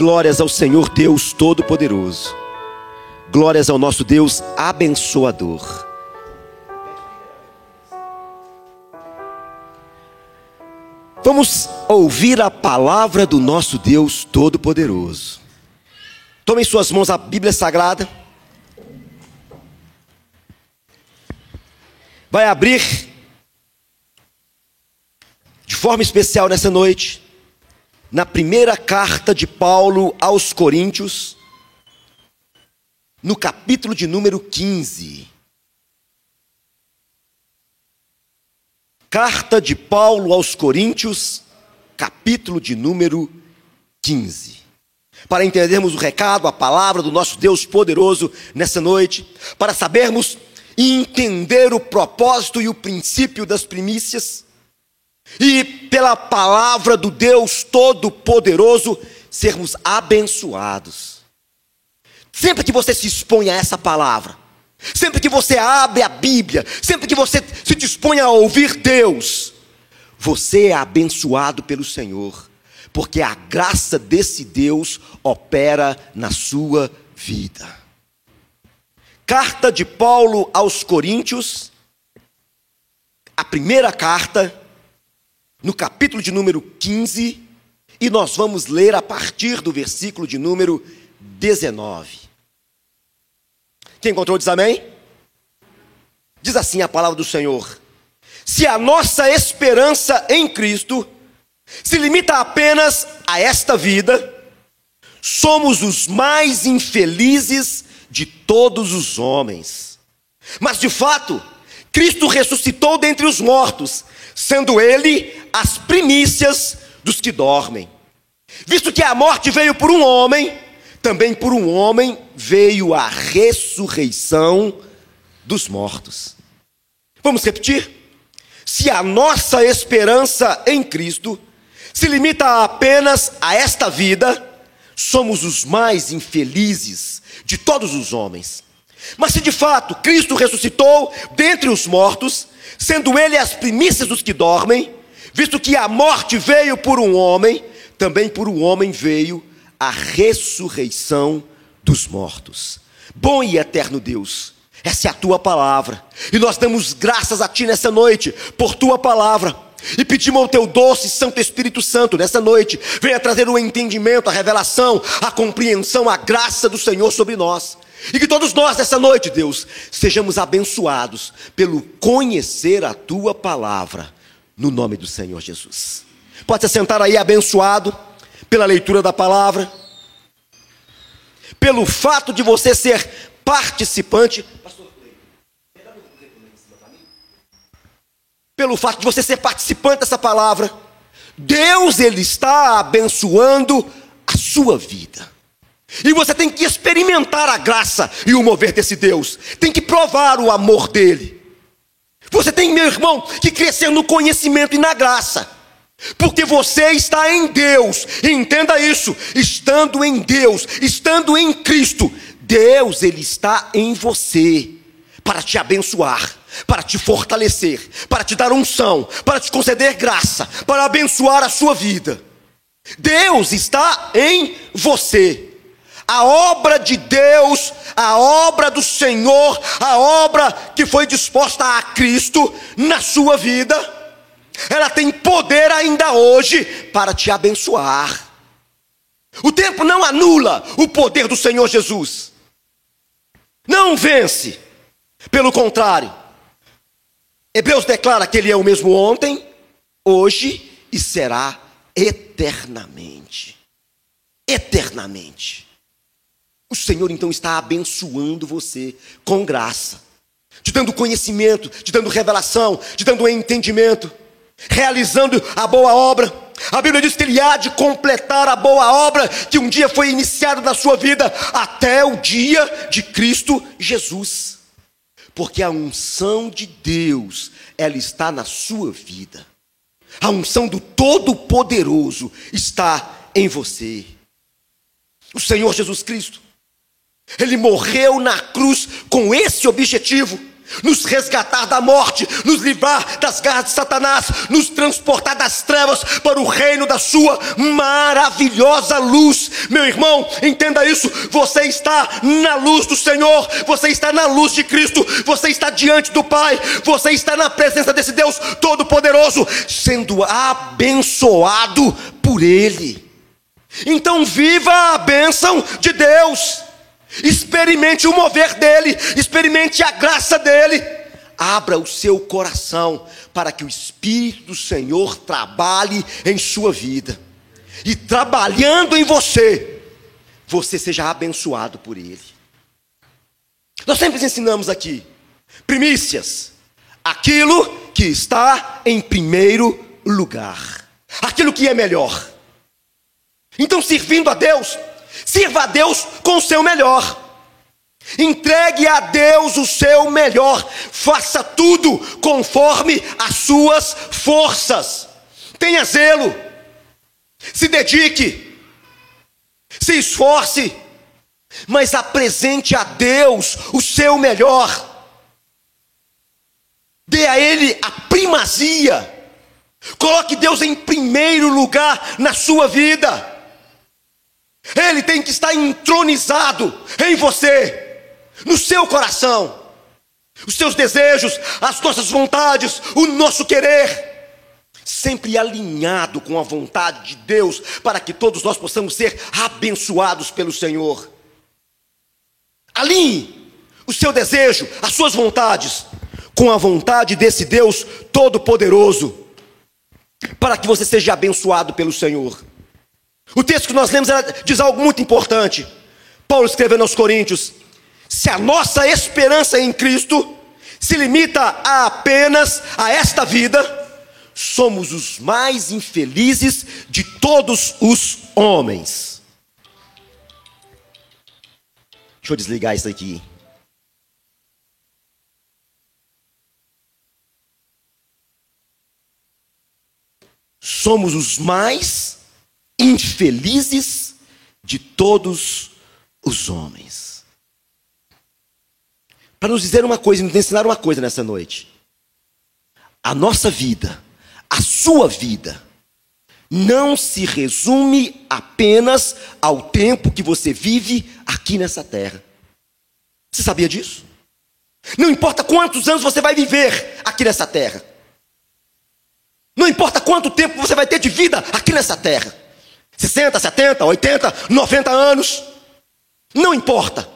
Glórias ao Senhor Deus Todo-Poderoso. Glórias ao nosso Deus abençoador. Vamos ouvir a palavra do nosso Deus Todo-Poderoso. Tome em suas mãos a Bíblia Sagrada. Vai abrir de forma especial nessa noite na primeira carta de Paulo aos Coríntios, no capítulo de número 15. Carta de Paulo aos Coríntios, capítulo de número 15. Para entendermos o recado, a palavra do nosso Deus poderoso nessa noite, para sabermos e entender o propósito e o princípio das primícias, e pela palavra do Deus Todo-Poderoso sermos abençoados. Sempre que você se expõe a essa palavra, sempre que você abre a Bíblia, sempre que você se dispõe a ouvir Deus, você é abençoado pelo Senhor, porque a graça desse Deus opera na sua vida. Carta de Paulo aos Coríntios, a primeira carta, no capítulo de número 15, e nós vamos ler a partir do versículo de número 19. Quem encontrou diz amém? Diz assim a palavra do Senhor: Se a nossa esperança em Cristo se limita apenas a esta vida, somos os mais infelizes de todos os homens. Mas de fato, Cristo ressuscitou dentre os mortos, sendo ele as primícias dos que dormem. Visto que a morte veio por um homem, também por um homem veio a ressurreição dos mortos. Vamos repetir? Se a nossa esperança em Cristo se limita apenas a esta vida, somos os mais infelizes de todos os homens. Mas se de fato Cristo ressuscitou dentre os mortos, sendo ele as primícias dos que dormem, visto que a morte veio por um homem, também por um homem veio a ressurreição dos mortos. Bom e eterno Deus, essa é a tua palavra, e nós damos graças a ti nessa noite por tua palavra. E pedimos ao teu doce Santo Espírito Santo nessa noite, venha trazer o entendimento, a revelação, a compreensão, a graça do Senhor sobre nós. E que todos nós nessa noite, Deus, sejamos abençoados pelo conhecer a tua palavra, no nome do Senhor Jesus. Pode se sentar aí abençoado pela leitura da palavra, pelo fato de você ser participante. Pelo fato de você ser participante dessa palavra, Deus ele está abençoando a sua vida. E você tem que experimentar a graça e o mover desse Deus. Tem que provar o amor dele. Você tem, meu irmão, que crescer no conhecimento e na graça. Porque você está em Deus. Entenda isso, estando em Deus, estando em Cristo, Deus ele está em você para te abençoar, para te fortalecer, para te dar unção, para te conceder graça, para abençoar a sua vida. Deus está em você a obra de Deus, a obra do Senhor, a obra que foi disposta a Cristo na sua vida, ela tem poder ainda hoje para te abençoar. O tempo não anula o poder do Senhor Jesus, não vence, pelo contrário, Hebreus declara que Ele é o mesmo ontem, hoje e será eternamente. Eternamente. O Senhor então está abençoando você com graça, te dando conhecimento, te dando revelação, te dando entendimento, realizando a boa obra. A Bíblia diz que Ele há de completar a boa obra que um dia foi iniciada na sua vida, até o dia de Cristo Jesus. Porque a unção de Deus, ela está na sua vida. A unção do Todo-Poderoso está em você. O Senhor Jesus Cristo ele morreu na cruz com esse objetivo, nos resgatar da morte, nos livrar das garras de Satanás, nos transportar das trevas para o reino da Sua maravilhosa luz. Meu irmão, entenda isso. Você está na luz do Senhor, você está na luz de Cristo, você está diante do Pai, você está na presença desse Deus Todo-Poderoso, sendo abençoado por Ele. Então, viva a bênção de Deus. Experimente o mover dele, experimente a graça dele. Abra o seu coração para que o Espírito do Senhor trabalhe em sua vida. E trabalhando em você, você seja abençoado por ele. Nós sempre ensinamos aqui primícias, aquilo que está em primeiro lugar, aquilo que é melhor. Então, servindo a Deus, Sirva a Deus com o seu melhor. Entregue a Deus o seu melhor. Faça tudo conforme as suas forças. Tenha zelo. Se dedique. Se esforce. Mas apresente a Deus o seu melhor. Dê a Ele a primazia. Coloque Deus em primeiro lugar na sua vida. Ele tem que estar entronizado em você, no seu coração, os seus desejos, as nossas vontades, o nosso querer, sempre alinhado com a vontade de Deus, para que todos nós possamos ser abençoados pelo Senhor. Alinhe o seu desejo, as suas vontades, com a vontade desse Deus Todo-Poderoso, para que você seja abençoado pelo Senhor. O texto que nós lemos diz algo muito importante. Paulo escrevendo aos Coríntios: se a nossa esperança em Cristo se limita a apenas a esta vida, somos os mais infelizes de todos os homens. Deixa eu desligar isso aqui. Somos os mais infelizes de todos os homens. Para nos dizer uma coisa, nos ensinar uma coisa nessa noite. A nossa vida, a sua vida, não se resume apenas ao tempo que você vive aqui nessa terra. Você sabia disso? Não importa quantos anos você vai viver aqui nessa terra. Não importa quanto tempo você vai ter de vida aqui nessa terra. 60, 70, 80, 90 anos. Não importa.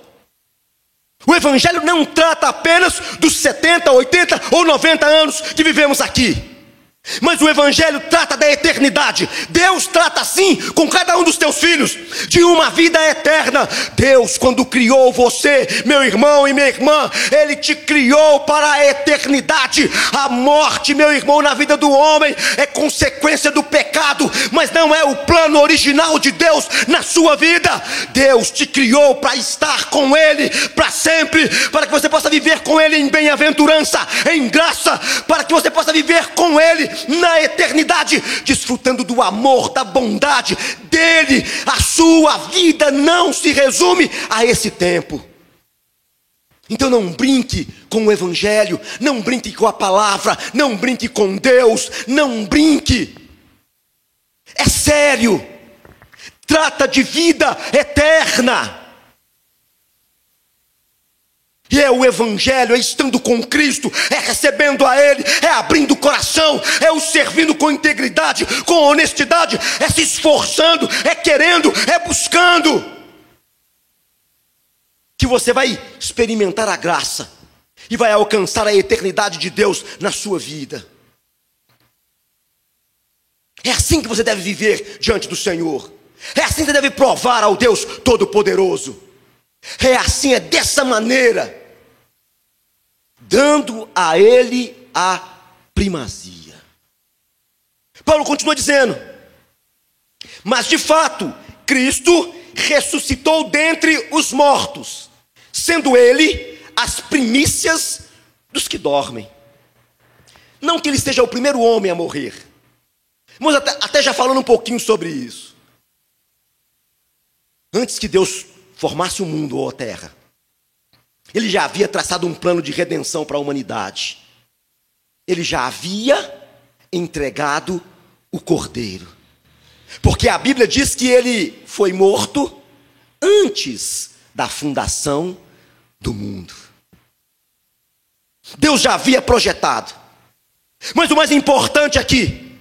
O Evangelho não trata apenas dos 70, 80 ou 90 anos que vivemos aqui. Mas o Evangelho trata da eternidade. Deus trata assim com cada um dos teus filhos, de uma vida eterna. Deus, quando criou você, meu irmão e minha irmã, Ele te criou para a eternidade. A morte, meu irmão, na vida do homem é consequência do pecado, mas não é o plano original de Deus na sua vida. Deus te criou para estar com Ele para sempre, para que você possa viver com Ele em bem-aventurança, em graça, para que você possa viver com Ele na eternidade, desfrutando do amor, da bondade dele. A sua vida não se resume a esse tempo. Então não brinque com o Evangelho, não brinque com a palavra, não brinque com Deus, não brinque. É sério, trata de vida eterna. E é o Evangelho, é estando com Cristo, é recebendo a Ele, é abrindo o coração, é o servindo com integridade, com honestidade, é se esforçando, é querendo, é buscando. Que você vai experimentar a graça e vai alcançar a eternidade de Deus na sua vida. É assim que você deve viver diante do Senhor. É assim que você deve provar ao Deus Todo-Poderoso. É assim, é dessa maneira, dando a ele a primazia. Paulo continua dizendo: Mas de fato, Cristo ressuscitou dentre os mortos, sendo ele as primícias dos que dormem. Não que ele seja o primeiro homem a morrer, mas até, até já falando um pouquinho sobre isso. Antes que Deus formasse o mundo ou a terra, Ele já havia traçado um plano de redenção para a humanidade. Ele já havia entregado o cordeiro. Porque a Bíblia diz que ele foi morto antes da fundação do mundo. Deus já havia projetado. Mas o mais importante aqui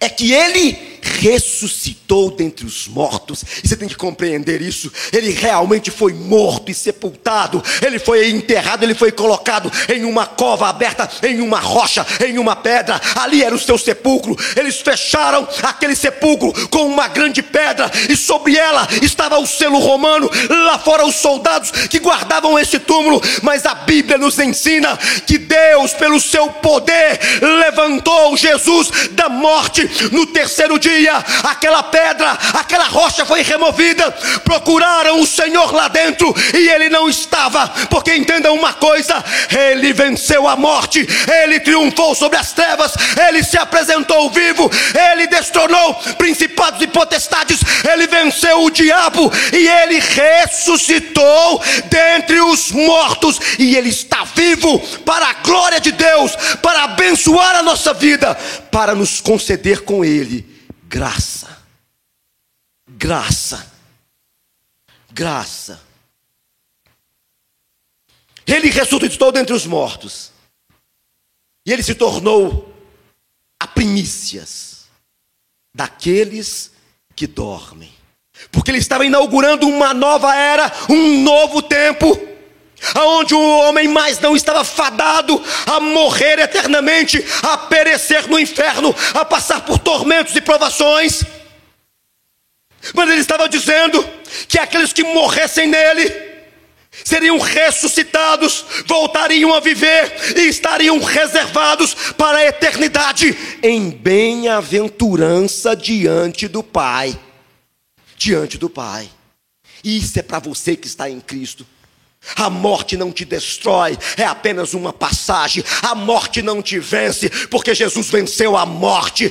é que ele ressuscitou dentre os mortos. E você tem que compreender isso. Ele realmente foi morto e sepultado. Ele foi enterrado, ele foi colocado em uma cova aberta, em uma rocha, em uma pedra. Ali era o seu sepulcro. Eles fecharam aquele sepulcro com uma grande pedra e sobre ela estava o selo romano. Lá fora os soldados que guardavam esse túmulo, mas a Bíblia nos ensina que Deus, pelo seu poder, levantou Jesus da morte no terceiro dia dia aquela pedra, aquela rocha foi removida. Procuraram o Senhor lá dentro e ele não estava, porque entendam uma coisa: ele venceu a morte, ele triunfou sobre as trevas, ele se apresentou vivo, ele destronou principados e potestades, ele venceu o diabo e ele ressuscitou dentre os mortos e ele está vivo para a glória de Deus, para abençoar a nossa vida, para nos conceder com ele graça. Graça. Graça. Ele ressuscitou dentre os mortos. E ele se tornou a primícias daqueles que dormem. Porque ele estava inaugurando uma nova era, um novo tempo aonde o homem mais não estava fadado a morrer eternamente, a perecer no inferno, a passar por tormentos e provações. Mas ele estava dizendo que aqueles que morressem nele seriam ressuscitados, voltariam a viver e estariam reservados para a eternidade em bem-aventurança diante do Pai. Diante do Pai. Isso é para você que está em Cristo. A morte não te destrói, é apenas uma passagem. A morte não te vence, porque Jesus venceu a morte.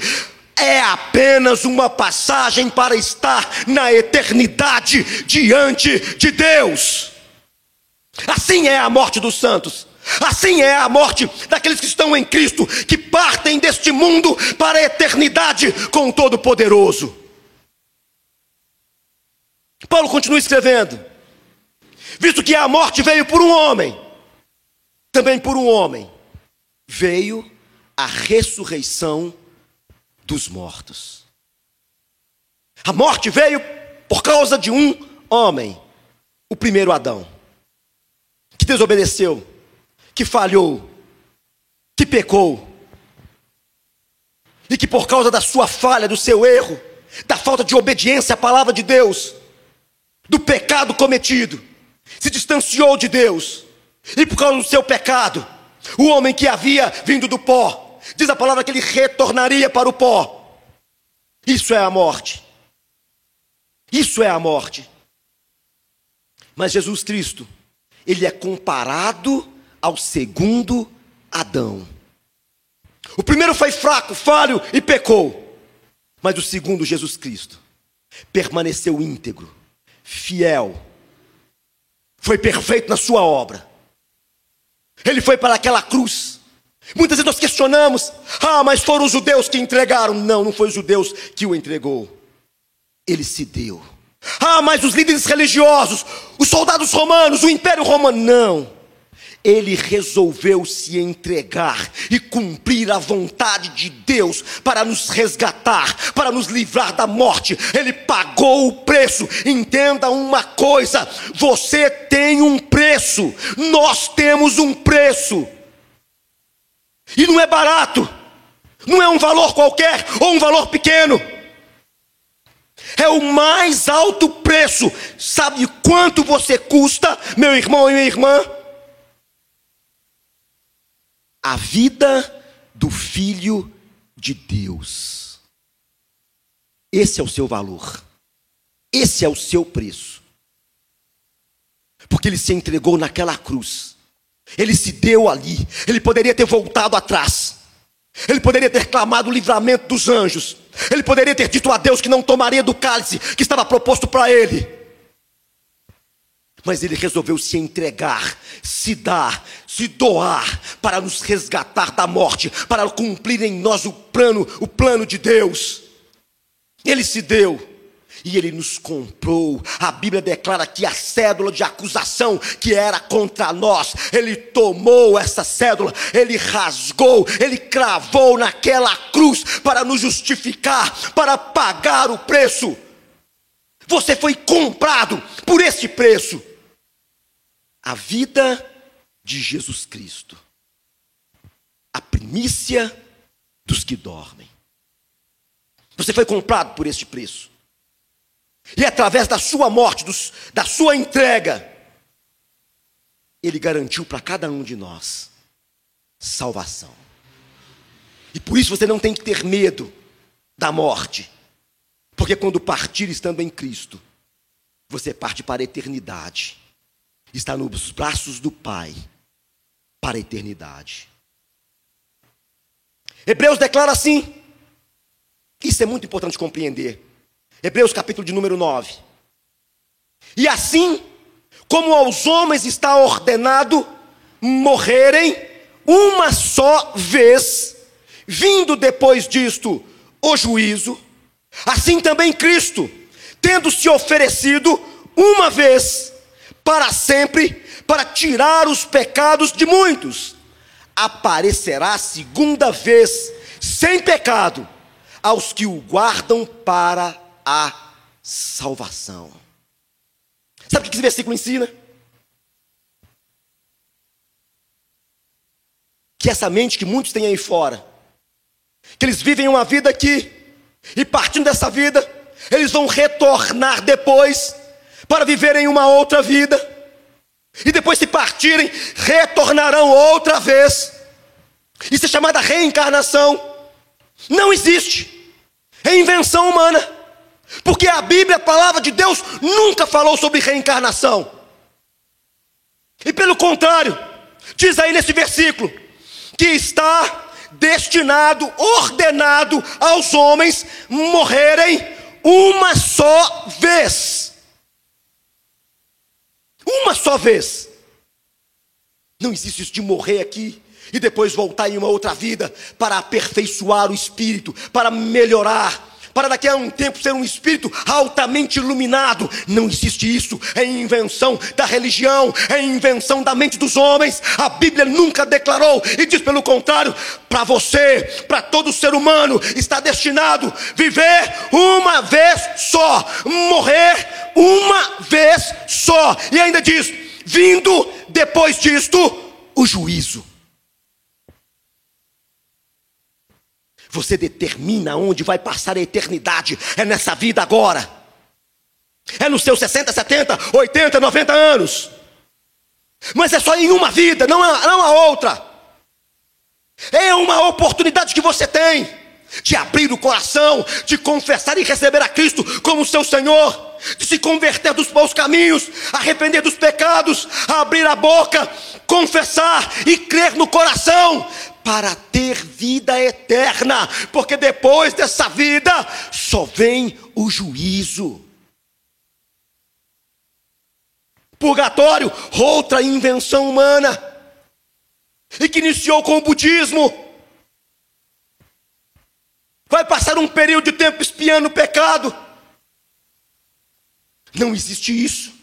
É apenas uma passagem para estar na eternidade diante de Deus. Assim é a morte dos santos. Assim é a morte daqueles que estão em Cristo, que partem deste mundo para a eternidade com o Todo-Poderoso. Paulo continua escrevendo visto que a morte veio por um homem, também por um homem veio a ressurreição dos mortos. A morte veio por causa de um homem, o primeiro Adão, que desobedeceu, que falhou, que pecou, e que por causa da sua falha, do seu erro, da falta de obediência à palavra de Deus, do pecado cometido, se distanciou de Deus, e por causa do seu pecado, o homem que havia vindo do pó, diz a palavra que ele retornaria para o pó. Isso é a morte. Isso é a morte. Mas Jesus Cristo, ele é comparado ao segundo Adão. O primeiro foi fraco, falho e pecou. Mas o segundo, Jesus Cristo, permaneceu íntegro, fiel foi perfeito na sua obra. Ele foi para aquela cruz. Muitas vezes nós questionamos: ah, mas foram os judeus que entregaram. Não, não foi os judeus que o entregou. Ele se deu. Ah, mas os líderes religiosos, os soldados romanos, o império romano. Não ele resolveu se entregar e cumprir a vontade de Deus para nos resgatar, para nos livrar da morte. Ele pagou o preço. Entenda uma coisa: você tem um preço, nós temos um preço, e não é barato, não é um valor qualquer ou um valor pequeno. É o mais alto preço. Sabe quanto você custa, meu irmão e minha irmã? A vida do Filho de Deus. Esse é o seu valor, esse é o seu preço, porque ele se entregou naquela cruz, ele se deu ali, ele poderia ter voltado atrás, ele poderia ter clamado o livramento dos anjos, ele poderia ter dito a Deus que não tomaria do cálice que estava proposto para ele, Mas ele resolveu se entregar, se dar, se doar para nos resgatar da morte, para cumprir em nós o plano, o plano de Deus. Ele se deu e ele nos comprou. A Bíblia declara que a cédula de acusação que era contra nós, ele tomou essa cédula, ele rasgou, ele cravou naquela cruz para nos justificar, para pagar o preço. Você foi comprado por esse preço. A vida de Jesus Cristo, a primícia dos que dormem. Você foi comprado por este preço. E através da sua morte, dos, da sua entrega, Ele garantiu para cada um de nós salvação. E por isso você não tem que ter medo da morte, porque quando partir estando em Cristo, você parte para a eternidade, está nos braços do Pai para a eternidade. Hebreus declara assim, isso é muito importante compreender. Hebreus capítulo de número 9. E assim, como aos homens está ordenado morrerem uma só vez, vindo depois disto o juízo, assim também Cristo, tendo se oferecido uma vez para sempre, para tirar os pecados de muitos, aparecerá segunda vez sem pecado aos que o guardam para a salvação. Sabe o que esse versículo ensina? Que essa mente que muitos têm aí fora, que eles vivem uma vida aqui, e partindo dessa vida, eles vão retornar depois para viverem uma outra vida, e depois, se partirem, retornarão outra vez. Isso é chamada reencarnação. Não existe, é invenção humana. Porque a Bíblia, a palavra de Deus, nunca falou sobre reencarnação. E pelo contrário, diz aí nesse versículo, que está destinado, ordenado aos homens morrerem uma só vez. Uma só vez. Não existe isso de morrer aqui e depois voltar em uma outra vida para aperfeiçoar o espírito, para melhorar para daqui a um tempo ser um espírito altamente iluminado. Não existe isso, é invenção da religião, é invenção da mente dos homens. A Bíblia nunca declarou e diz pelo contrário, para você, para todo ser humano, está destinado viver uma vez só, morrer uma vez só. E ainda diz: vindo depois disto o juízo. Você determina onde vai passar a eternidade. É nessa vida agora. É nos seus 60, 70, 80, 90 anos. Mas é só em uma vida, não há, não há outra. É uma oportunidade que você tem de abrir o coração, de confessar e receber a Cristo como seu Senhor, de se converter dos maus caminhos, arrepender dos pecados, abrir a boca, confessar e crer no coração, para ter vida eterna, porque depois dessa vida só vem o juízo. Purgatório, outra invenção humana, e que iniciou com o budismo. Vai passar um período de tempo espiando o pecado. Não existe isso.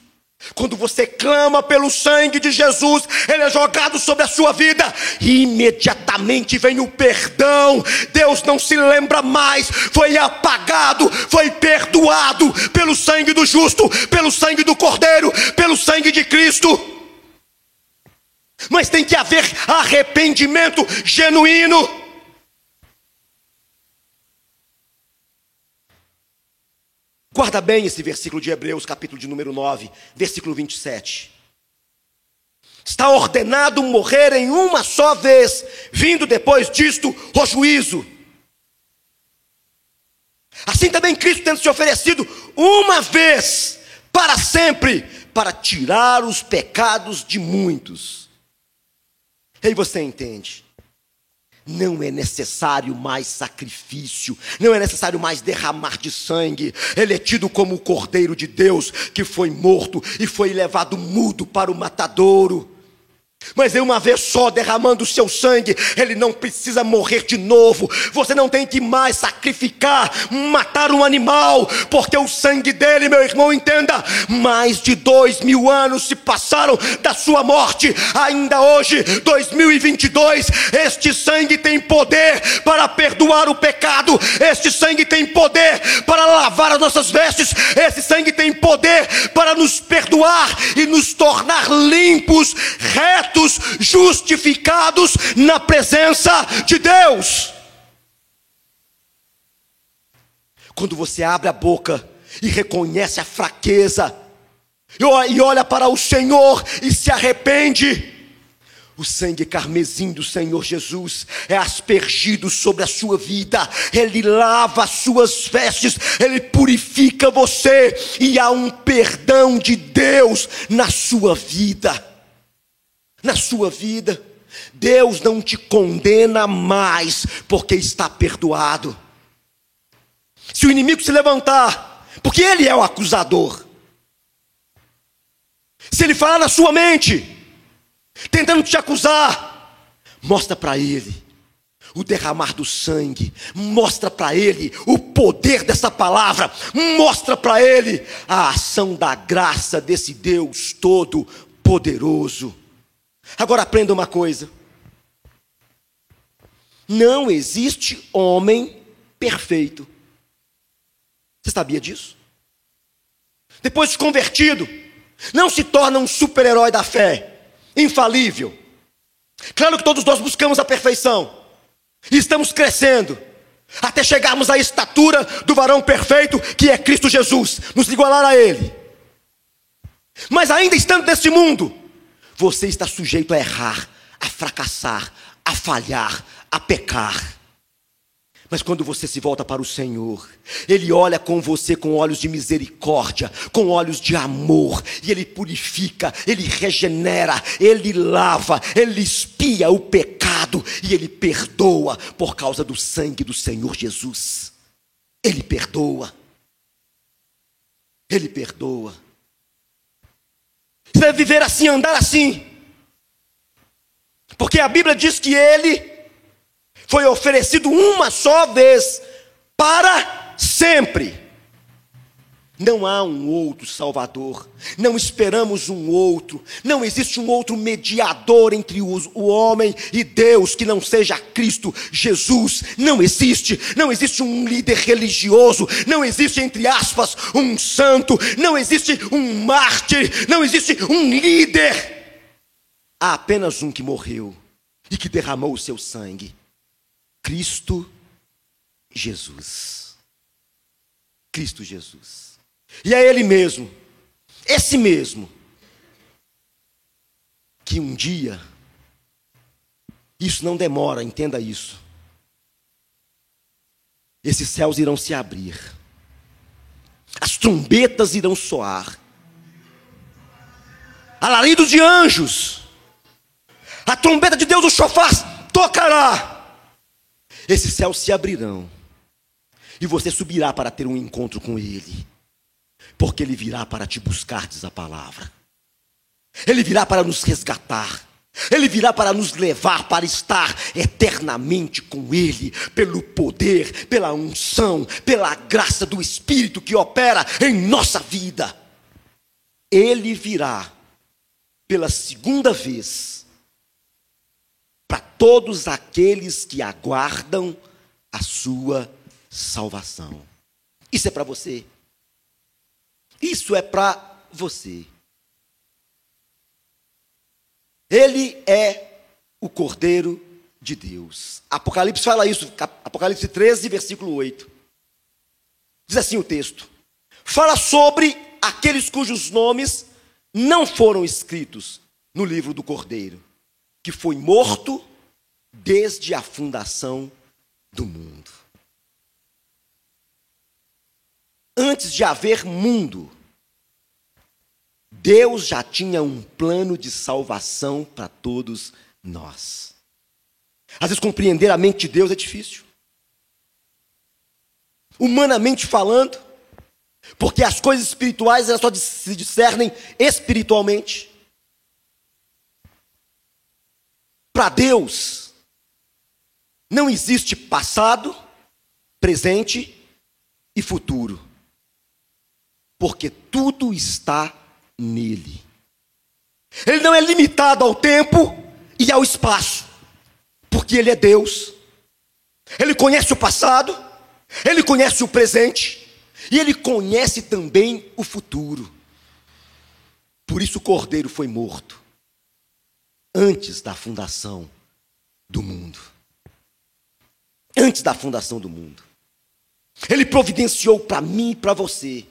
Quando você clama pelo sangue de Jesus, ele é jogado sobre a sua vida, e imediatamente vem o perdão. Deus não se lembra mais, foi apagado, foi perdoado pelo sangue do justo, pelo sangue do Cordeiro, pelo sangue de Cristo. Mas tem que haver arrependimento genuíno. Guarda bem esse versículo de Hebreus, capítulo de número 9, versículo 27. Está ordenado morrer em uma só vez, vindo depois disto o juízo. Assim também Cristo tendo se oferecido uma vez, para sempre, para tirar os pecados de muitos. E aí você entende. Não é necessário mais sacrifício, não é necessário mais derramar de sangue. Ele é tido como o Cordeiro de Deus que foi morto e foi levado mudo para o matadouro. Mas em uma vez só derramando o seu sangue, ele não precisa morrer de novo. Você não tem que mais sacrificar, matar um animal, porque o sangue dele, meu irmão, entenda, mais de dois mil anos se passaram da sua morte. Ainda hoje, 2022, este sangue tem poder para perdoar o pecado. Este sangue tem poder para lavar as nossas vestes. Esse sangue tem poder para nos perdoar e nos tornar limpos, retos justificados na presença de Deus. Quando você abre a boca e reconhece a fraqueza, e olha para o Senhor e se arrepende, o sangue carmesim do Senhor Jesus é aspergido sobre a sua vida, ele lava as suas vestes, ele purifica você, e há um perdão de Deus na sua vida na sua vida. Deus não te condena mais porque está perdoado. Se o inimigo se levantar, porque ele é o acusador. Se ele falar na sua mente, tentando te acusar, mostra para ele o derramar do sangue, mostra para ele o poder dessa palavra, mostra para ele a ação da graça desse Deus todo poderoso. Agora aprenda uma coisa: não existe homem perfeito. Você sabia disso? Depois de convertido, não se torna um super-herói da fé, infalível. Claro que todos nós buscamos a perfeição, e estamos crescendo, até chegarmos à estatura do varão perfeito, que é Cristo Jesus, nos igualar a Ele. Mas ainda estando nesse mundo, você está sujeito a errar, a fracassar, a falhar, a pecar. Mas quando você se volta para o Senhor, Ele olha com você com olhos de misericórdia, com olhos de amor, e Ele purifica, Ele regenera, Ele lava, Ele espia o pecado e Ele perdoa por causa do sangue do Senhor Jesus. Ele perdoa. Ele perdoa. Você deve viver assim, andar assim. Porque a Bíblia diz que ele foi oferecido uma só vez, para sempre. Não há um outro Salvador, não esperamos um outro, não existe um outro mediador entre o homem e Deus que não seja Cristo Jesus. Não existe, não existe um líder religioso, não existe, entre aspas, um santo, não existe um mártir, não existe um líder. Há apenas um que morreu e que derramou o seu sangue: Cristo Jesus. Cristo Jesus. E é Ele mesmo, esse mesmo, que um dia, isso não demora, entenda isso, esses céus irão se abrir, as trombetas irão soar, alaridos de anjos, a trombeta de Deus, o chofar tocará, esses céus se abrirão, e você subirá para ter um encontro com Ele porque Ele virá para te buscar, diz a palavra. Ele virá para nos resgatar. Ele virá para nos levar para estar eternamente com Ele, pelo poder, pela unção, pela graça do Espírito que opera em nossa vida. Ele virá pela segunda vez para todos aqueles que aguardam a sua salvação. Isso é para você. Isso é para você. Ele é o Cordeiro de Deus. Apocalipse fala isso, Apocalipse 13, versículo 8. Diz assim o texto: Fala sobre aqueles cujos nomes não foram escritos no livro do Cordeiro, que foi morto desde a fundação do mundo. Antes de haver mundo, Deus já tinha um plano de salvação para todos nós. Às vezes compreender a mente de Deus é difícil. Humanamente falando, porque as coisas espirituais elas só se discernem espiritualmente. Para Deus, não existe passado, presente e futuro, porque tudo está nele. Ele não é limitado ao tempo e ao espaço, porque Ele é Deus. Ele conhece o passado, Ele conhece o presente e Ele conhece também o futuro. Por isso o cordeiro foi morto antes da fundação do mundo. Antes da fundação do mundo. Ele providenciou para mim e para você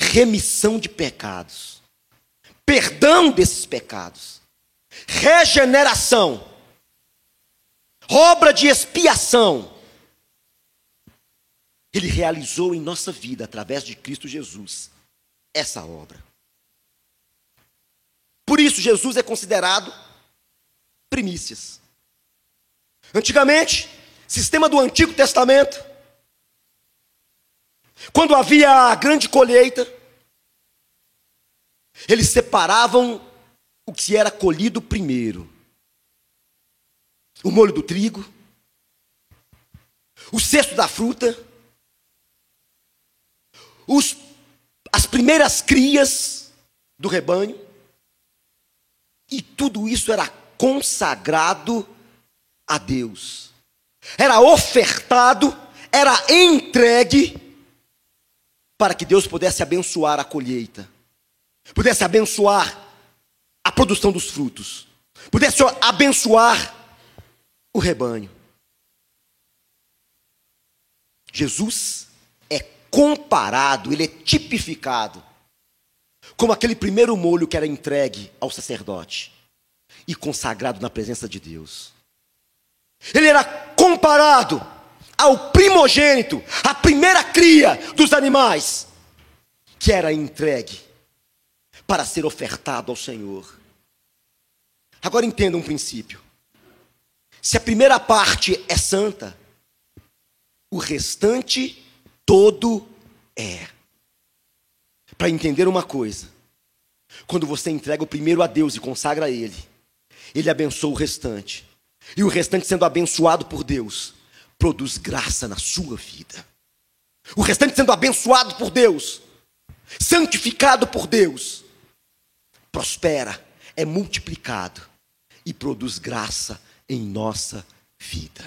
remissão de pecados, perdão desses pecados, regeneração, obra de expiação. Ele realizou em nossa vida, através de Cristo Jesus, essa obra. Por isso, Jesus é considerado primícias. Antigamente, sistema do Antigo Testamento, quando havia a grande colheita, eles separavam o que era colhido primeiro: o molho do trigo, o cesto da fruta, os, as primeiras crias do rebanho, e tudo isso era consagrado a Deus, era ofertado, era entregue para que Deus pudesse abençoar a colheita, pudesse abençoar a produção dos frutos, pudesse abençoar o rebanho. Jesus é comparado, ele é tipificado como aquele primeiro molho que era entregue ao sacerdote e consagrado na presença de Deus. Ele era comparado ao primogênito, a primeira cria dos animais, que era entregue para ser ofertado ao Senhor. Agora entenda um princípio. Se a primeira parte é santa, o restante todo é. Para entender uma coisa, quando você entrega o primeiro a Deus e consagra a Ele, Ele abençoa o restante. E o restante sendo abençoado por Deus, produz graça na sua vida. O restante sendo abençoado por Deus, santificado por Deus, prospera, é multiplicado e produz graça em nossa vida.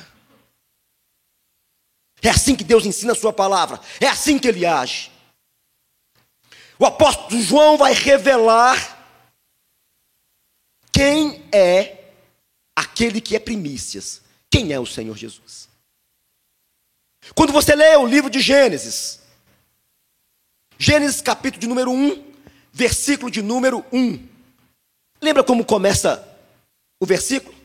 É assim que Deus ensina a sua palavra, é assim que ele age. O apóstolo João vai revelar quem é aquele que é primícias, quem é o Senhor Jesus. Quando você lê o livro de Gênesis, Gênesis capítulo de número 1, versículo de número 1. Lembra como começa o versículo?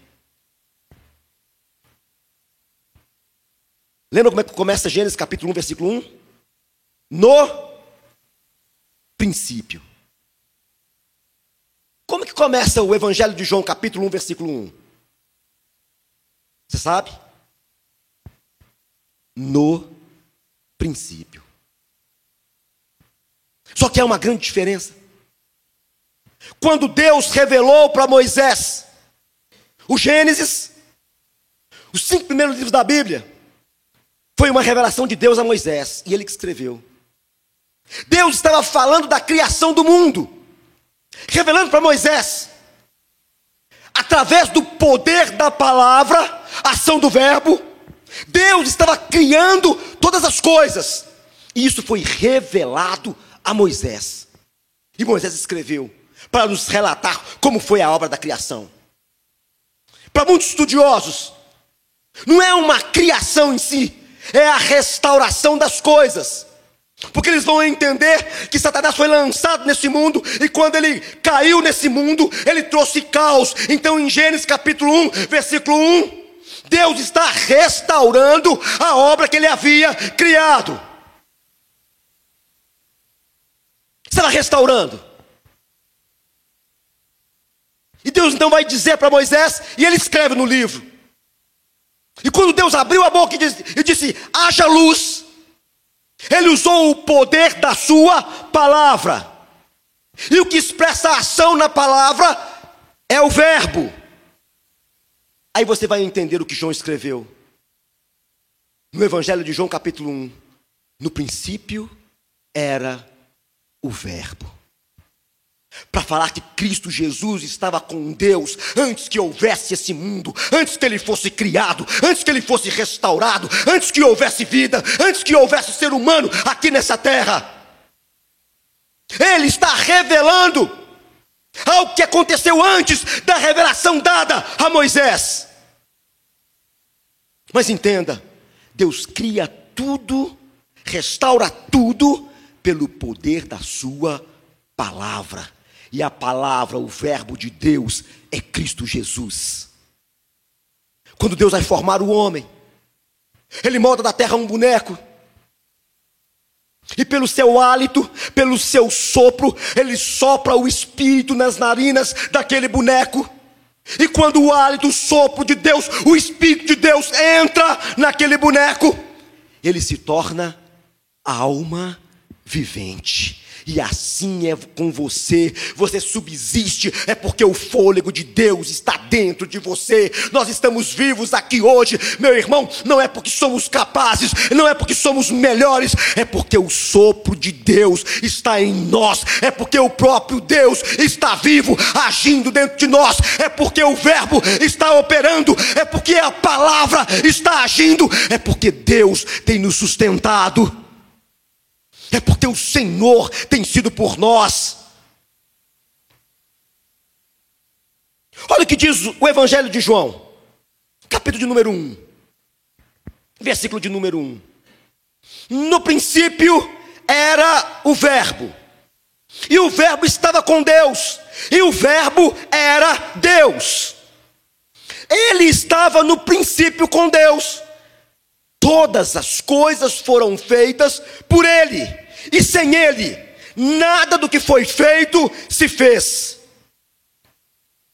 Lembra como é que começa Gênesis capítulo 1, versículo 1? No princípio. Como que começa o Evangelho de João, capítulo 1, versículo 1? Você sabe? No princípio. Só que há uma grande diferença. Quando Deus revelou para Moisés o Gênesis, os cinco primeiros livros da Bíblia, foi uma revelação de Deus a Moisés, e ele que escreveu. Deus estava falando da criação do mundo, revelando para Moisés, através do poder da palavra, ação do Verbo, Deus estava criando todas as coisas. E isso foi revelado a Moisés. E Moisés escreveu para nos relatar como foi a obra da criação. Para muitos estudiosos, não é uma criação em si, é a restauração das coisas. Porque eles vão entender que Satanás foi lançado nesse mundo e quando ele caiu nesse mundo, ele trouxe caos. Então, em Gênesis capítulo 1, versículo 1, Deus está restaurando a obra que ele havia criado. Estava restaurando. E Deus então vai dizer para Moisés, e ele escreve no livro: E quando Deus abriu a boca e disse, e disse: haja luz, Ele usou o poder da Sua palavra. E o que expressa a ação na palavra é o verbo. Aí você vai entender o que João escreveu. No Evangelho de João, capítulo 1. No princípio era o Verbo para falar que Cristo Jesus estava com Deus antes que houvesse esse mundo, antes que ele fosse criado, antes que ele fosse restaurado, antes que houvesse vida, antes que houvesse ser humano aqui nessa terra. Ele está revelando algo que aconteceu antes da revelação dada a Moisés. Mas entenda, Deus cria tudo, restaura tudo pelo poder da sua palavra. E a palavra, o Verbo de Deus, é Cristo Jesus. Quando Deus vai formar o homem, Ele molda da terra um boneco. E pelo seu hálito, pelo seu sopro, Ele sopra o espírito nas narinas daquele boneco. E quando o hálito, o sopro de Deus, o espírito de Deus entra naquele boneco, ele se torna alma vivente. E assim é com você. Você subsiste, é porque o fôlego de Deus está dentro de você. Nós estamos vivos aqui hoje, meu irmão. Não é porque somos capazes, não é porque somos melhores, é porque o sopro de Deus está em nós. É porque o próprio Deus está vivo, agindo dentro de nós. É porque o Verbo está operando. É porque a palavra está agindo. É porque Deus tem nos sustentado é porque o Senhor tem sido por nós. Olha o que diz o Evangelho de João, capítulo de número 1, versículo de número 1. No princípio era o Verbo, e o Verbo estava com Deus, e o Verbo era Deus. Ele estava no princípio com Deus. Todas as coisas foram feitas por Ele, e sem Ele, nada do que foi feito se fez.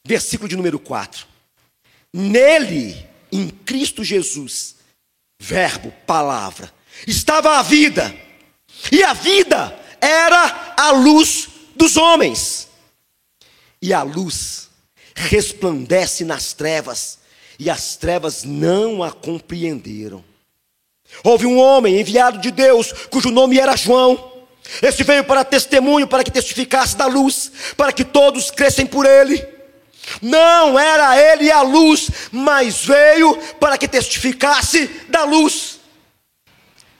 Versículo de número 4. Nele, em Cristo Jesus, Verbo, palavra, estava a vida, e a vida era a luz dos homens, e a luz resplandece nas trevas, e as trevas não a compreenderam. Houve um homem enviado de Deus, cujo nome era João. Este veio para testemunho, para que testificasse da luz, para que todos crescem por ele. Não era ele a luz, mas veio para que testificasse da luz.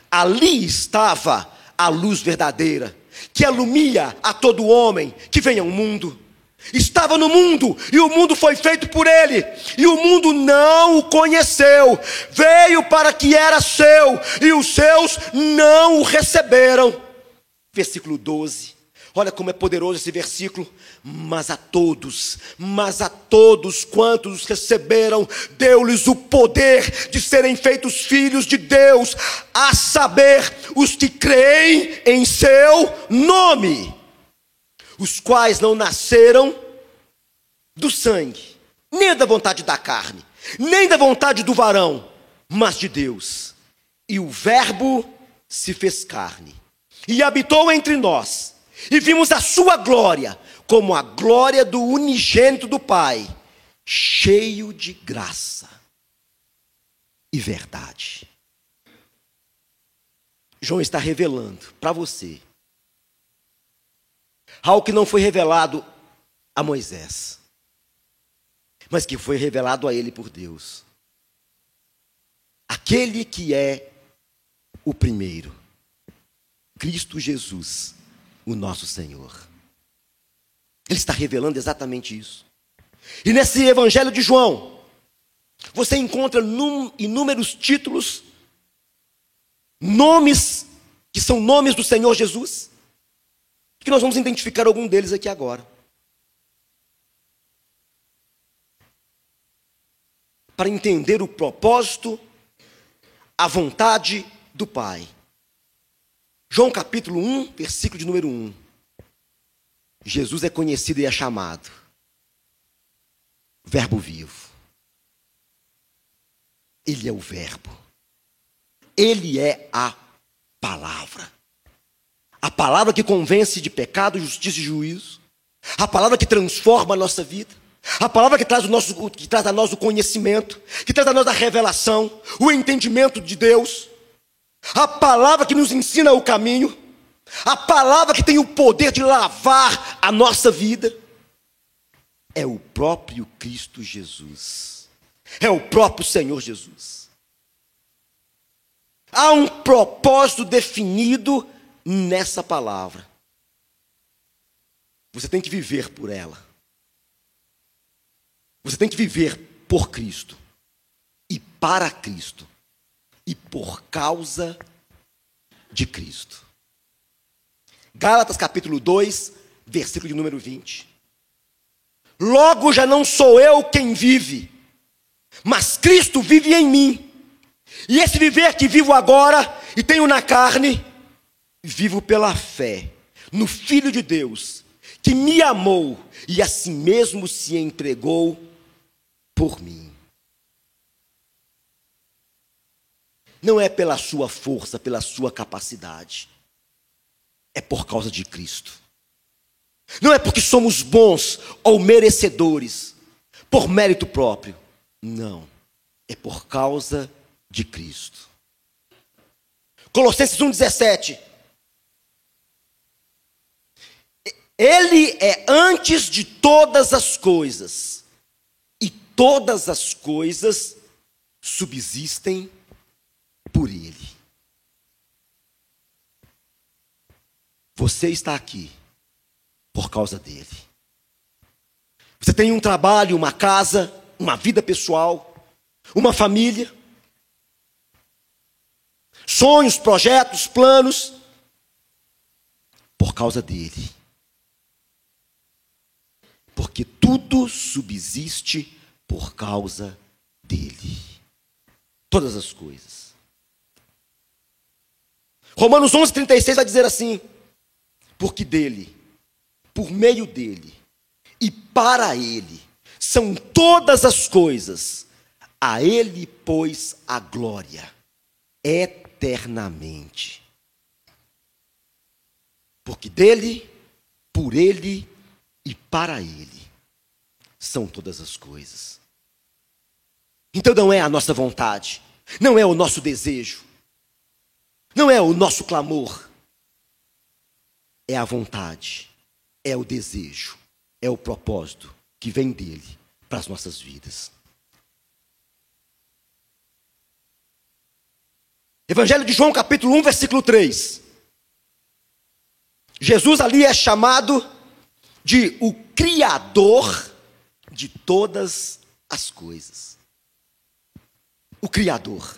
Ali estava a luz verdadeira, que alumia a todo homem que vem ao mundo estava no mundo, e o mundo foi feito por ele, e o mundo não o conheceu. Veio para que era seu, e os seus não o receberam. Versículo 12. Olha como é poderoso esse versículo. Mas a todos, mas a todos quantos receberam, deu-lhes o poder de serem feitos filhos de Deus, a saber, os que creem em seu nome os quais não nasceram do sangue, nem da vontade da carne, nem da vontade do varão, mas de Deus. E o Verbo se fez carne e habitou entre nós, e vimos a sua glória, como a glória do unigênito do Pai, cheio de graça e verdade. João está revelando para você algo que não foi revelado a Moisés, mas que foi revelado a ele por Deus. Aquele que é o primeiro, Cristo Jesus, o nosso Senhor. Ele está revelando exatamente isso. E nesse Evangelho de João, você encontra inúmeros títulos, nomes que são nomes do Senhor Jesus que nós vamos identificar algum deles aqui agora. Para entender o propósito, a vontade do Pai. João capítulo 1, versículo de número 1. Jesus é conhecido e é chamado Verbo vivo. Ele é o Verbo. Ele é a palavra. A palavra que convence de pecado, justiça e juízo. A palavra que transforma a nossa vida. A palavra que traz, o nosso, que traz a nós o conhecimento, que traz a nós a revelação, o entendimento de Deus. A palavra que nos ensina o caminho. A palavra que tem o poder de lavar a nossa vida. É o próprio Cristo Jesus. É o próprio Senhor Jesus. Há um propósito definido nessa palavra. Você tem que viver por ela. Você tem que viver por Cristo e para Cristo e por causa de Cristo. Gálatas capítulo 2, versículo de número 20. Logo já não sou eu quem vive, mas Cristo vive em mim. E esse viver que vivo agora e tenho na carne, vivo pela fé no Filho de Deus, que me amou e a si mesmo se entregou por mim. Não é pela sua força, pela sua capacidade. É por causa de Cristo. Não é porque somos bons ou merecedores, por mérito próprio. Não. É por causa de Cristo. Colossenses 1,17. Ele é antes de todas as coisas todas as coisas subsistem por Ele. Você está aqui por causa dele. Você tem um trabalho, uma casa, uma vida pessoal, uma família, sonhos, projetos, planos, por causa dele. Porque tudo subsiste por causa dele. Todas as coisas. Romanos 11:36 vai dizer assim: porque dele, por meio dele e para ele são todas as coisas. A ele pois a glória eternamente. Porque dele, por ele e para ele são todas as coisas. Então não é a nossa vontade, não é o nosso desejo, não é o nosso clamor, é a vontade, é o desejo, é o propósito que vem dele para as nossas vidas. Evangelho de João, capítulo 1, versículo 3. Jesus ali é chamado de o Criador de todas as coisas. O Criador.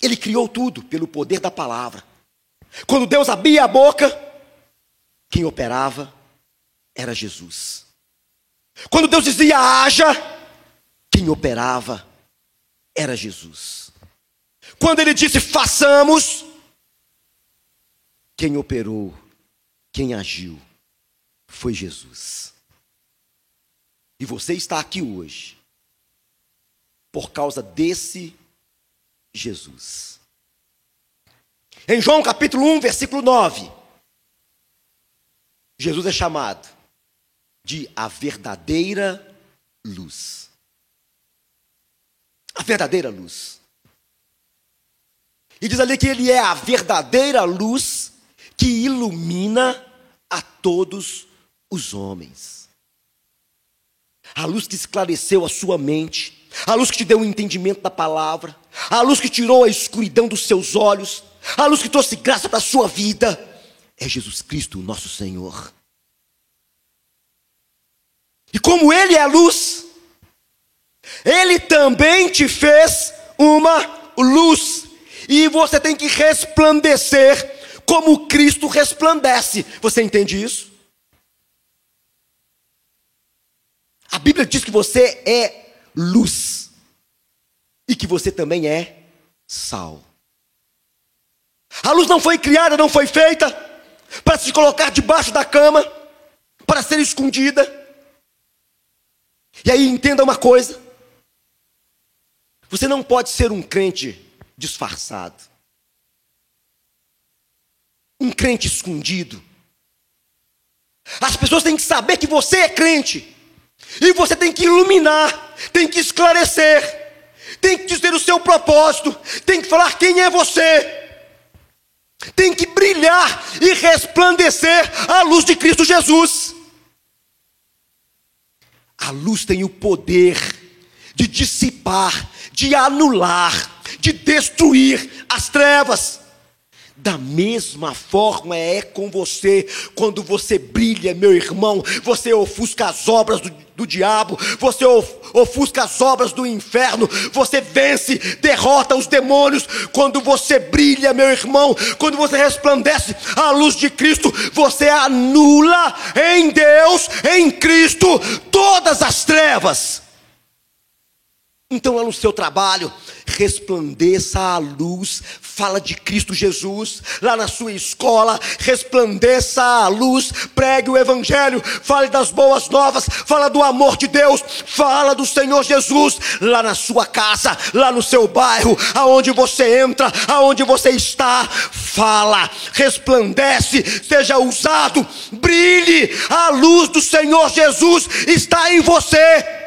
Ele criou tudo pelo poder da palavra. Quando Deus abria a boca, quem operava era Jesus. Quando Deus dizia haja, quem operava era Jesus. Quando ele disse façamos, quem operou, quem agiu, foi Jesus. E você está aqui hoje por causa desse Jesus. Em João capítulo 1, versículo 9, Jesus é chamado de a verdadeira luz. A verdadeira luz. E diz ali que ele é a verdadeira luz que ilumina a todos os homens a luz que esclareceu a sua mente, a luz que te deu o um entendimento da palavra, a luz que tirou a escuridão dos seus olhos, a luz que trouxe graça para a sua vida, é Jesus Cristo, nosso Senhor. E como Ele é a luz, Ele também te fez uma luz, e você tem que resplandecer como Cristo resplandece. Você entende isso? A Bíblia diz que você é luz e que você também é sal. A luz não foi criada, não foi feita para se colocar debaixo da cama, para ser escondida. E aí entenda uma coisa: Você não pode ser um crente disfarçado, um crente escondido. As pessoas têm que saber que você é crente, e você tem que iluminar, tem que esclarecer, tem que dizer o seu propósito, tem que falar quem é você tem que brilhar e resplandecer a luz de Cristo Jesus. A luz tem o poder de dissipar, de anular, de destruir as trevas. Da mesma forma é com você, quando você brilha, meu irmão, você ofusca as obras do, do diabo, você ofusca as obras do inferno, você vence, derrota os demônios, quando você brilha, meu irmão, quando você resplandece a luz de Cristo, você anula em Deus, em Cristo, todas as trevas. Então, lá no seu trabalho, resplandeça a luz, fala de Cristo Jesus. Lá na sua escola, resplandeça a luz, pregue o Evangelho, fale das boas novas, fala do amor de Deus, fala do Senhor Jesus. Lá na sua casa, lá no seu bairro, aonde você entra, aonde você está, fala, resplandece, seja usado, brilhe, a luz do Senhor Jesus está em você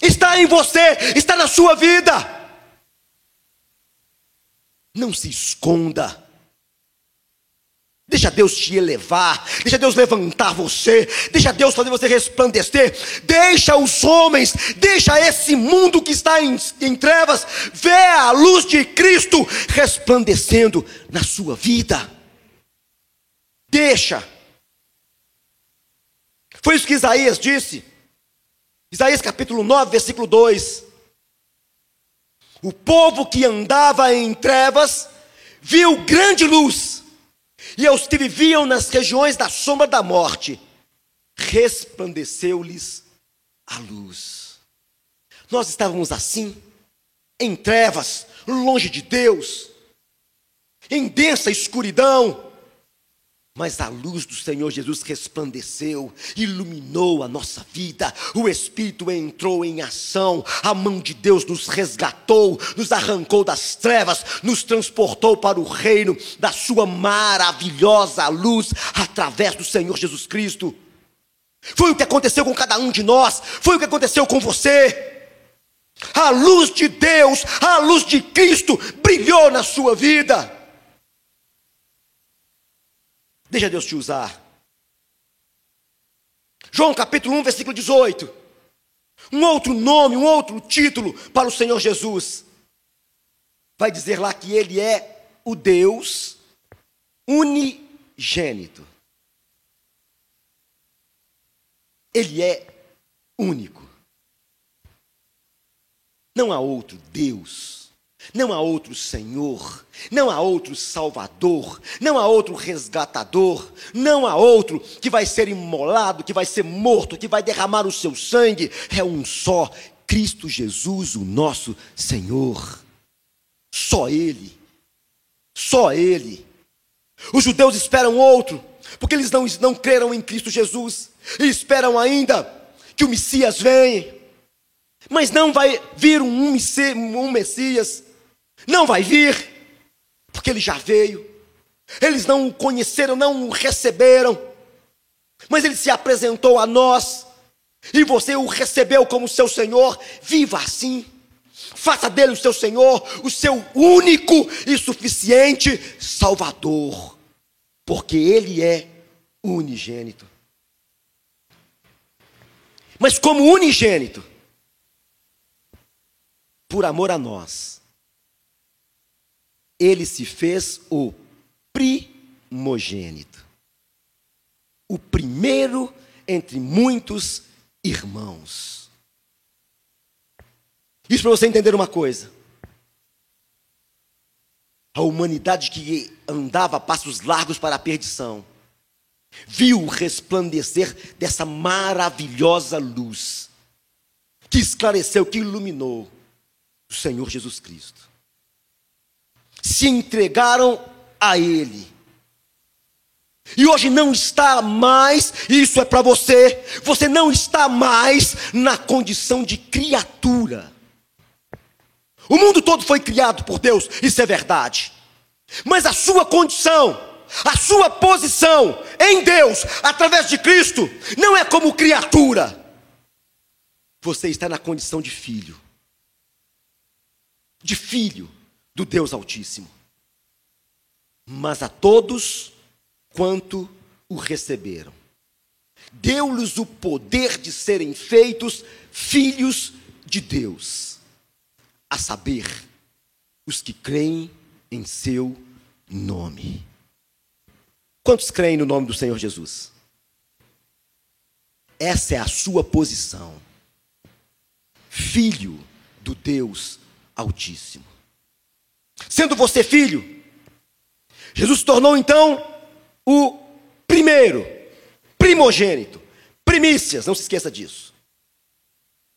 está em você, está na sua vida. Não se esconda. Deixa Deus te elevar, deixa Deus levantar você, deixa Deus fazer você resplandecer, deixa os homens, deixa esse mundo que está em, em trevas, ver a luz de Cristo resplandecendo na sua vida. Deixa. Foi isso que Isaías disse. Isaías capítulo 9, versículo 2. O povo que andava em trevas viu grande luz, e aos que viviam nas regiões da sombra da morte, resplandeceu-lhes a luz. Nós estávamos assim, em trevas, longe de Deus, em densa escuridão, mas a luz do Senhor Jesus resplandeceu, iluminou a nossa vida, o Espírito entrou em ação, a mão de Deus nos resgatou, nos arrancou das trevas, nos transportou para o reino da Sua maravilhosa luz, através do Senhor Jesus Cristo. Foi o que aconteceu com cada um de nós, foi o que aconteceu com você. A luz de Deus, a luz de Cristo brilhou na sua vida. Deixa Deus te usar. João capítulo 1, versículo 18. Um outro nome, um outro título para o Senhor Jesus. Vai dizer lá que Ele é o Deus unigênito. Ele é único. Não há outro Deus não há outro Senhor, não há outro Salvador, não há outro resgatador, não há outro que vai ser imolado, que vai ser morto, que vai derramar o seu sangue. É um só, Cristo Jesus, o nosso Senhor. Só Ele, só Ele. Os judeus esperam outro, porque eles não, não creram em Cristo Jesus, e esperam ainda que o Messias venha. Mas não vai vir um, um Messias não vai vir, porque ele já veio. Eles não o conheceram, não o receberam, mas ele se apresentou a nós, e você o recebeu como seu Senhor. Viva assim, faça dele o seu Senhor, o seu único e suficiente Salvador, porque ele é unigênito. Mas, como unigênito, por amor a nós, ele se fez o primogênito, o primeiro entre muitos irmãos. Isso para você entender uma coisa. A humanidade que andava a passos largos para a perdição, viu o resplandecer dessa maravilhosa luz, que esclareceu, que iluminou o Senhor Jesus Cristo se entregaram a Ele. E hoje não está mais, isso é para você, você não está mais na condição de criatura. O mundo todo foi criado por Deus, isso é verdade. Mas a sua condição, a sua posição em Deus, através de Cristo, não é como criatura. Você está na condição de filho, de filho do Deus Altíssimo. Mas a todos quanto o receberam, deu-lhes o poder de serem feitos filhos de Deus, a saber, os que creem em seu nome. Quantos creem no nome do Senhor Jesus? Essa é a sua posição. Filho do Deus Altíssimo. Sendo você filho, Jesus se tornou então o primeiro, primogênito, primícias, não se esqueça disso.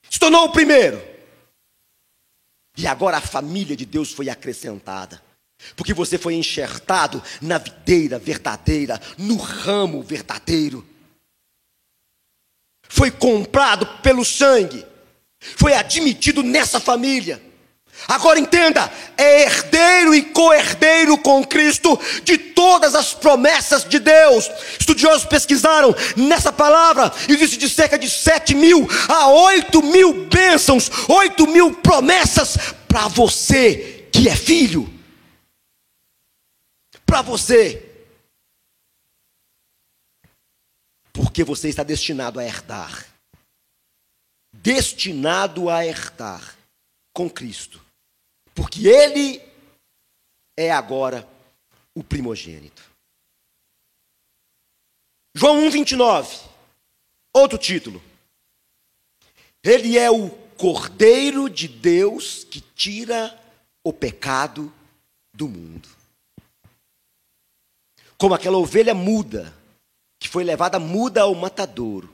Se tornou o primeiro. E agora a família de Deus foi acrescentada. Porque você foi enxertado na videira verdadeira, no ramo verdadeiro. Foi comprado pelo sangue. Foi admitido nessa família. Agora entenda, é herdeiro e co-herdeiro com Cristo de todas as promessas de Deus. Estudiosos pesquisaram nessa palavra, existe de cerca de 7 mil a 8 mil bênçãos, 8 mil promessas para você que é filho para você. Porque você está destinado a herdar. Destinado a herdar com Cristo. Porque Ele é agora o primogênito. João 1, 29. Outro título. Ele é o Cordeiro de Deus que tira o pecado do mundo como aquela ovelha muda, que foi levada muda ao matadouro,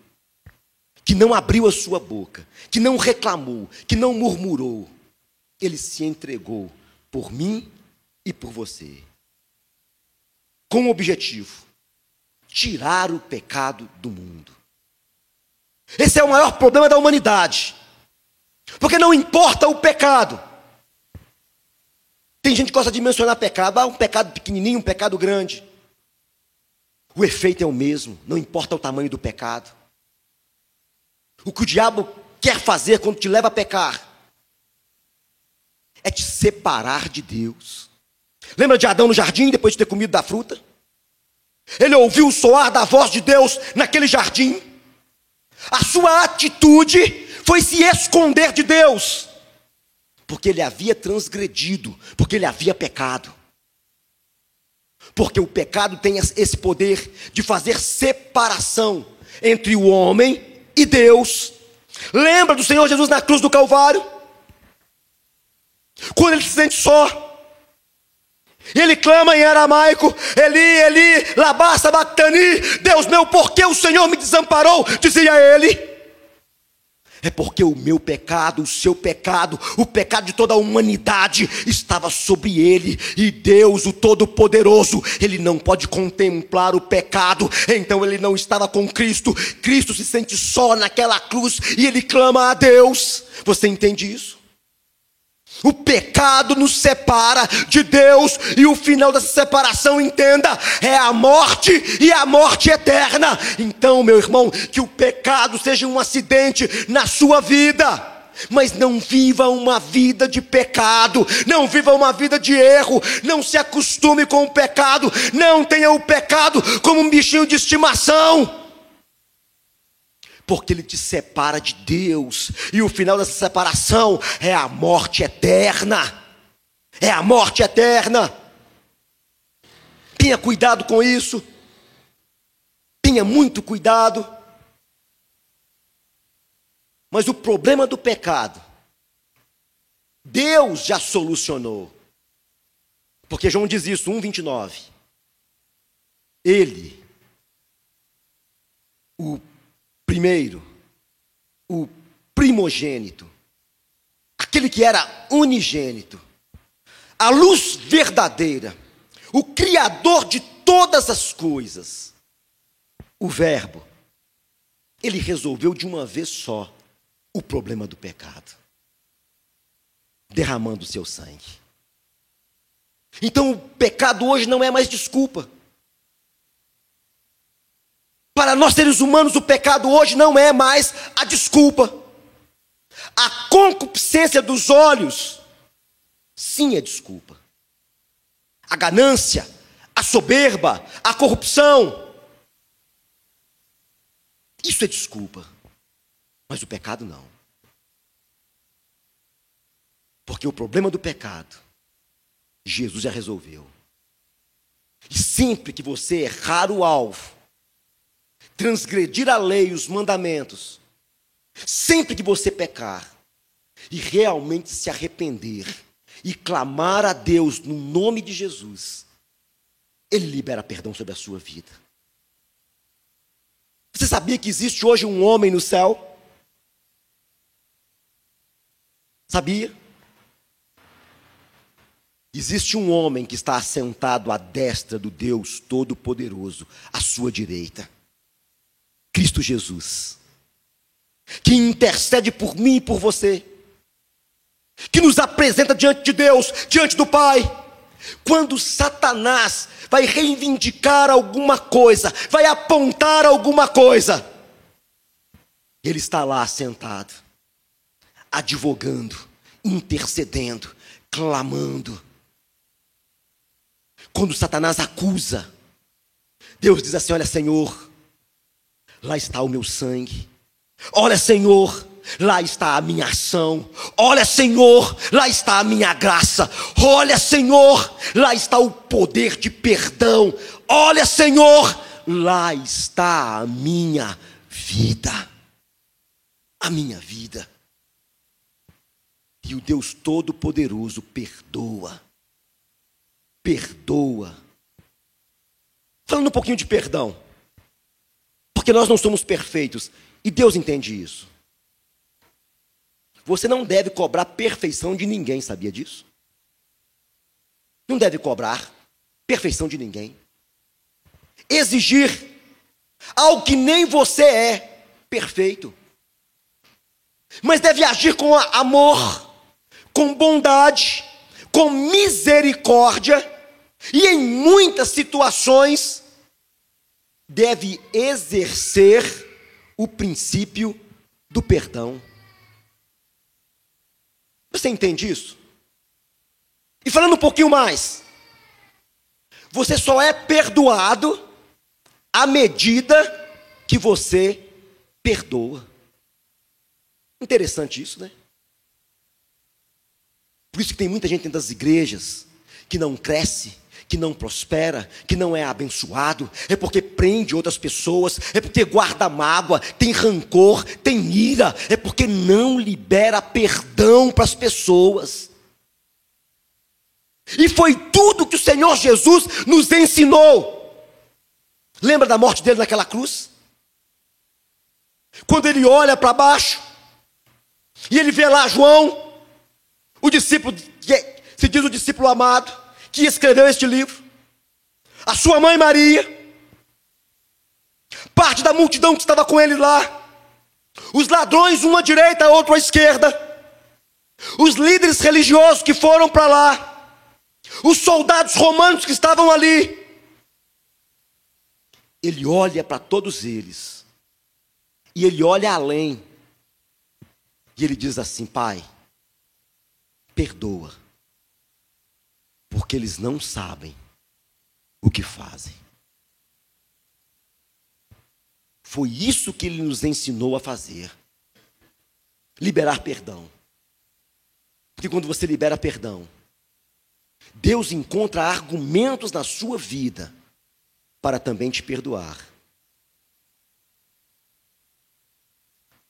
que não abriu a sua boca, que não reclamou, que não murmurou. Ele se entregou por mim e por você. Com o objetivo: tirar o pecado do mundo. Esse é o maior problema da humanidade. Porque não importa o pecado. Tem gente que gosta de mencionar pecado, ah, um pecado pequenininho, um pecado grande. O efeito é o mesmo, não importa o tamanho do pecado. O que o diabo quer fazer quando te leva a pecar é te separar de Deus. Lembra de Adão no jardim depois de ter comido da fruta? Ele ouviu o soar da voz de Deus naquele jardim. A sua atitude foi se esconder de Deus, porque ele havia transgredido, porque ele havia pecado. Porque o pecado tem esse poder de fazer separação entre o homem e Deus. Lembra do Senhor Jesus na cruz do Calvário? Quando ele se sente só. Ele clama em aramaico, Eli, Eli, labassa bactani, Deus meu, por que o Senhor me desamparou? Dizia ele. É porque o meu pecado, o seu pecado, o pecado de toda a humanidade estava sobre ele, e Deus, o Todo-Poderoso, ele não pode contemplar o pecado, então ele não estava com Cristo. Cristo se sente só naquela cruz e ele clama a Deus. Você entende isso? O pecado nos separa de Deus, e o final dessa separação, entenda, é a morte e a morte eterna. Então, meu irmão, que o pecado seja um acidente na sua vida. Mas não viva uma vida de pecado, não viva uma vida de erro, não se acostume com o pecado, não tenha o pecado como um bichinho de estimação porque ele te separa de Deus, e o final dessa separação é a morte eterna. É a morte eterna. Tenha cuidado com isso. Tenha muito cuidado. Mas o problema do pecado, Deus já solucionou. Porque João diz isso, 1,29. Ele, o Primeiro, o primogênito, aquele que era unigênito, a luz verdadeira, o Criador de todas as coisas, o Verbo, ele resolveu de uma vez só o problema do pecado. derramando o seu sangue. Então o pecado hoje não é mais desculpa. Para nós seres humanos, o pecado hoje não é mais a desculpa. A concupiscência dos olhos, sim, é desculpa. A ganância, a soberba, a corrupção, isso é desculpa. Mas o pecado não. Porque o problema do pecado, Jesus já resolveu. E sempre que você errar o alvo, transgredir a lei, os mandamentos, sempre que você pecar e realmente se arrepender e clamar a Deus no nome de Jesus, Ele libera perdão sobre a sua vida. Você sabia que existe hoje um homem no céu? Sabia? Existe um homem que está assentado à destra do Deus Todo-Poderoso, à sua direita. Cristo Jesus. Que intercede por mim e por você. Que nos apresenta diante de Deus, diante do Pai. Quando Satanás vai reivindicar alguma coisa, vai apontar alguma coisa, ele está lá sentado, advogando, intercedendo, clamando quando Satanás acusa, Deus diz assim: Olha, Senhor, lá está o meu sangue. Olha, Senhor, lá está a minha ação. Olha, Senhor, lá está a minha graça. Olha, Senhor, lá está o poder de perdão. Olha, Senhor, lá está a minha vida. A minha vida. E o Deus Todo-Poderoso perdoa perdoa. Falando um pouquinho de perdão. Porque nós não somos perfeitos. E Deus entende isso. Você não deve cobrar perfeição de ninguém, sabia disso? Não deve cobrar perfeição de ninguém. Exigir algo que nem você é perfeito. Mas deve agir com amor, com bondade, com misericórdia e em muitas situações deve exercer o princípio do perdão. Você entende isso? E falando um pouquinho mais, você só é perdoado à medida que você perdoa. Interessante isso, né? Por isso que tem muita gente dentro das igrejas que não cresce, que não prospera, que não é abençoado, é porque prende outras pessoas, é porque guarda mágoa, tem rancor, tem ira, é porque não libera perdão para as pessoas. E foi tudo que o Senhor Jesus nos ensinou. Lembra da morte dele naquela cruz? Quando ele olha para baixo, e ele vê lá João, o discípulo, se diz o discípulo amado, que escreveu este livro, a sua mãe Maria, parte da multidão que estava com ele lá, os ladrões, um à direita, outro à esquerda, os líderes religiosos que foram para lá, os soldados romanos que estavam ali. Ele olha para todos eles, e ele olha além, e ele diz assim: Pai, perdoa, porque eles não sabem o que fazem. Foi isso que ele nos ensinou a fazer. Liberar perdão. Porque quando você libera perdão, Deus encontra argumentos na sua vida para também te perdoar.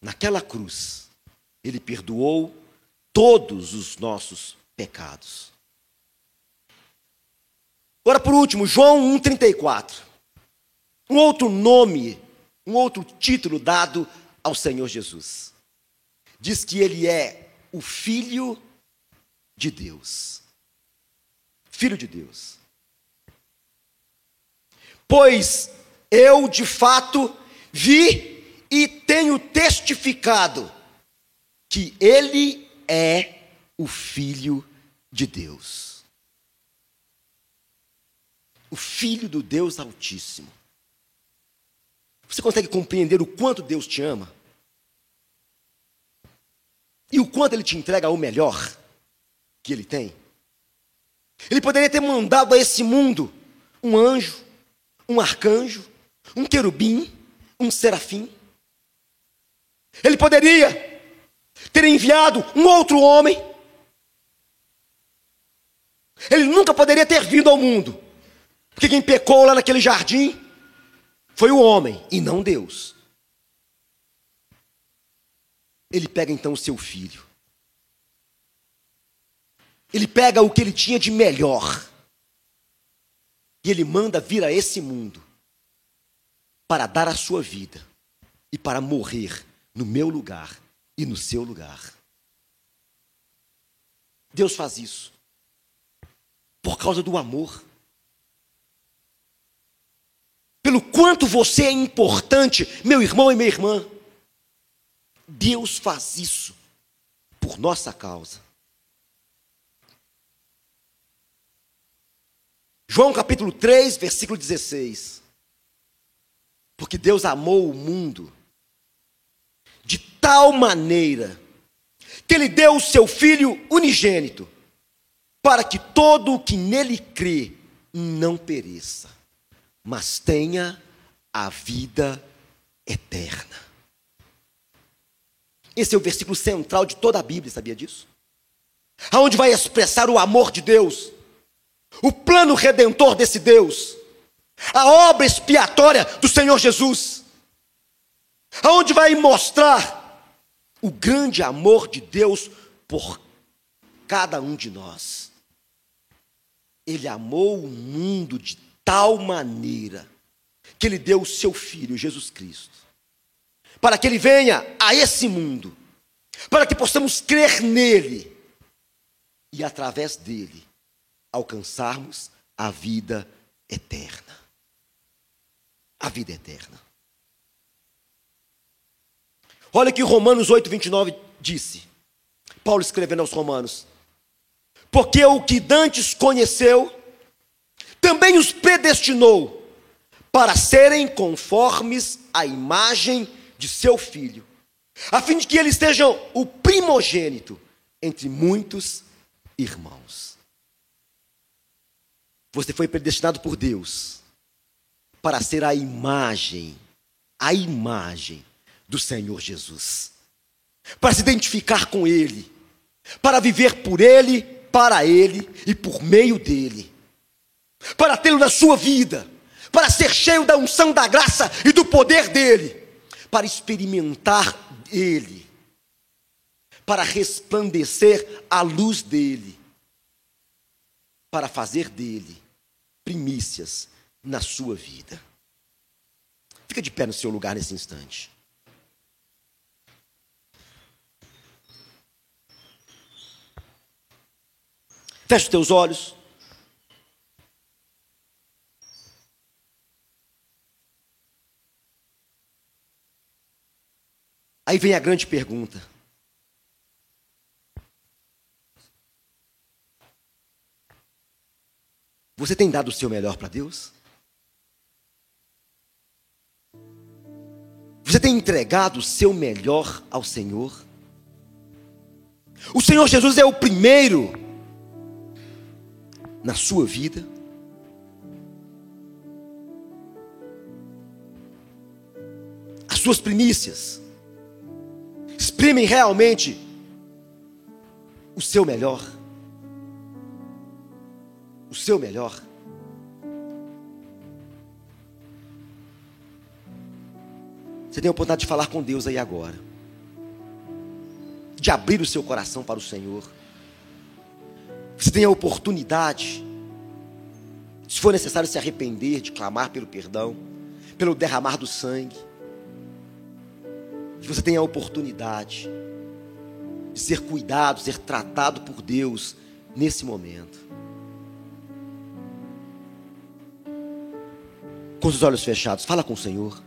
Naquela cruz, ele perdoou todos os nossos pecados. Agora, por último, João 1,34. Um outro nome, um outro título dado ao Senhor Jesus. Diz que ele é o Filho de Deus. Filho de Deus. Pois eu de fato vi e tenho testificado que ele é o Filho de Deus. O Filho do Deus Altíssimo. Você consegue compreender o quanto Deus te ama? E o quanto Ele te entrega o melhor que Ele tem? Ele poderia ter mandado a esse mundo um anjo, um arcanjo, um querubim, um serafim. Ele poderia ter enviado um outro homem. Ele nunca poderia ter vindo ao mundo. Porque quem pecou lá naquele jardim foi o homem e não Deus. Ele pega então o seu filho. Ele pega o que ele tinha de melhor. E ele manda vir a esse mundo para dar a sua vida e para morrer no meu lugar e no seu lugar. Deus faz isso por causa do amor. Pelo quanto você é importante, meu irmão e minha irmã. Deus faz isso por nossa causa. João capítulo 3, versículo 16. Porque Deus amou o mundo de tal maneira que Ele deu o seu Filho unigênito, para que todo o que nele crê não pereça, mas tenha a vida eterna. Esse é o versículo central de toda a Bíblia, sabia disso? Aonde vai expressar o amor de Deus o plano redentor desse Deus, a obra expiatória do Senhor Jesus, aonde vai mostrar o grande amor de Deus por cada um de nós. Ele amou o mundo de tal maneira que ele deu o seu filho, Jesus Cristo, para que ele venha a esse mundo, para que possamos crer nele e através dele alcançarmos a vida eterna. A vida eterna. Olha que Romanos 8, 29 disse. Paulo escrevendo aos Romanos: Porque o que Dantes conheceu, também os predestinou para serem conformes à imagem de seu filho, a fim de que eles sejam o primogênito entre muitos irmãos. Você foi predestinado por Deus para ser a imagem, a imagem do Senhor Jesus. Para se identificar com Ele, para viver por Ele, para Ele e por meio dEle. Para tê-lo na sua vida, para ser cheio da unção da graça e do poder dEle, para experimentar Ele, para resplandecer a luz dEle para fazer dele primícias na sua vida. Fica de pé no seu lugar nesse instante. Feche os teus olhos. Aí vem a grande pergunta. Você tem dado o seu melhor para Deus? Você tem entregado o seu melhor ao Senhor? O Senhor Jesus é o primeiro na sua vida? As suas primícias exprimem realmente o seu melhor? o seu melhor. Você tem a oportunidade de falar com Deus aí agora, de abrir o seu coração para o Senhor. Você tem a oportunidade, se for necessário se arrepender, de clamar pelo perdão, pelo derramar do sangue. Você tem a oportunidade de ser cuidado, ser tratado por Deus nesse momento. com os olhos fechados, fala com o Senhor.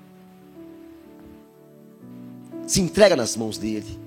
Se entrega nas mãos dele.